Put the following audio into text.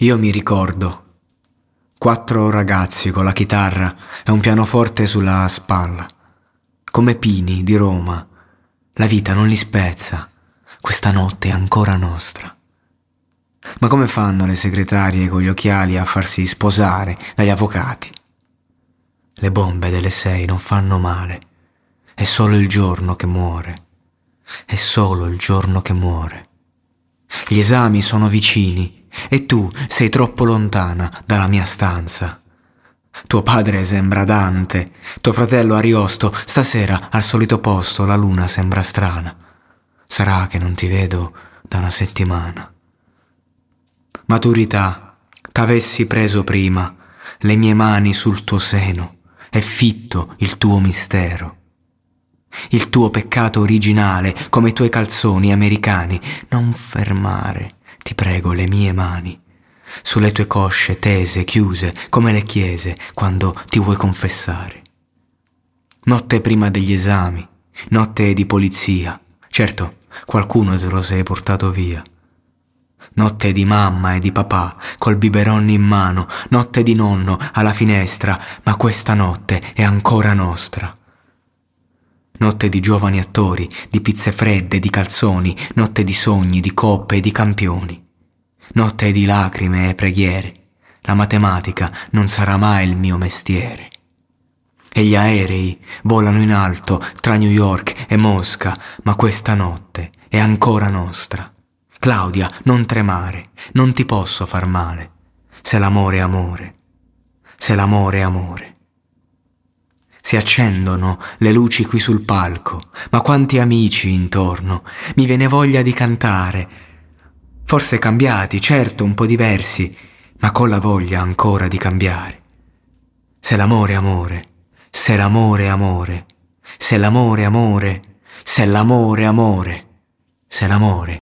Io mi ricordo. Quattro ragazzi con la chitarra e un pianoforte sulla spalla. Come Pini di Roma. La vita non li spezza. Questa notte è ancora nostra. Ma come fanno le segretarie con gli occhiali a farsi sposare dagli avvocati? Le bombe delle sei non fanno male. È solo il giorno che muore. È solo il giorno che muore. Gli esami sono vicini e tu sei troppo lontana dalla mia stanza. Tuo padre sembra Dante, tuo fratello Ariosto, stasera al solito posto la luna sembra strana. Sarà che non ti vedo da una settimana. Maturità, t'avessi preso prima, le mie mani sul tuo seno, è fitto il tuo mistero. Il tuo peccato originale, come i tuoi calzoni americani, non fermare, ti prego, le mie mani, sulle tue cosce tese, chiuse, come le chiese, quando ti vuoi confessare. Notte prima degli esami, notte di polizia, certo, qualcuno te lo sei portato via notte di mamma e di papà, col biberon in mano, notte di nonno alla finestra, ma questa notte è ancora nostra. Notte di giovani attori, di pizze fredde, di calzoni, notte di sogni, di coppe e di campioni. Notte di lacrime e preghiere. La matematica non sarà mai il mio mestiere. E gli aerei volano in alto tra New York e Mosca, ma questa notte è ancora nostra. Claudia, non tremare, non ti posso far male. Se l'amore è amore, se l'amore è amore. Si accendono le luci qui sul palco, ma quanti amici intorno, mi viene voglia di cantare. Forse cambiati, certo, un po' diversi, ma con la voglia ancora di cambiare. Se l'amore è amore, se l'amore è amore, se l'amore è amore, se l'amore è amore, se l'amore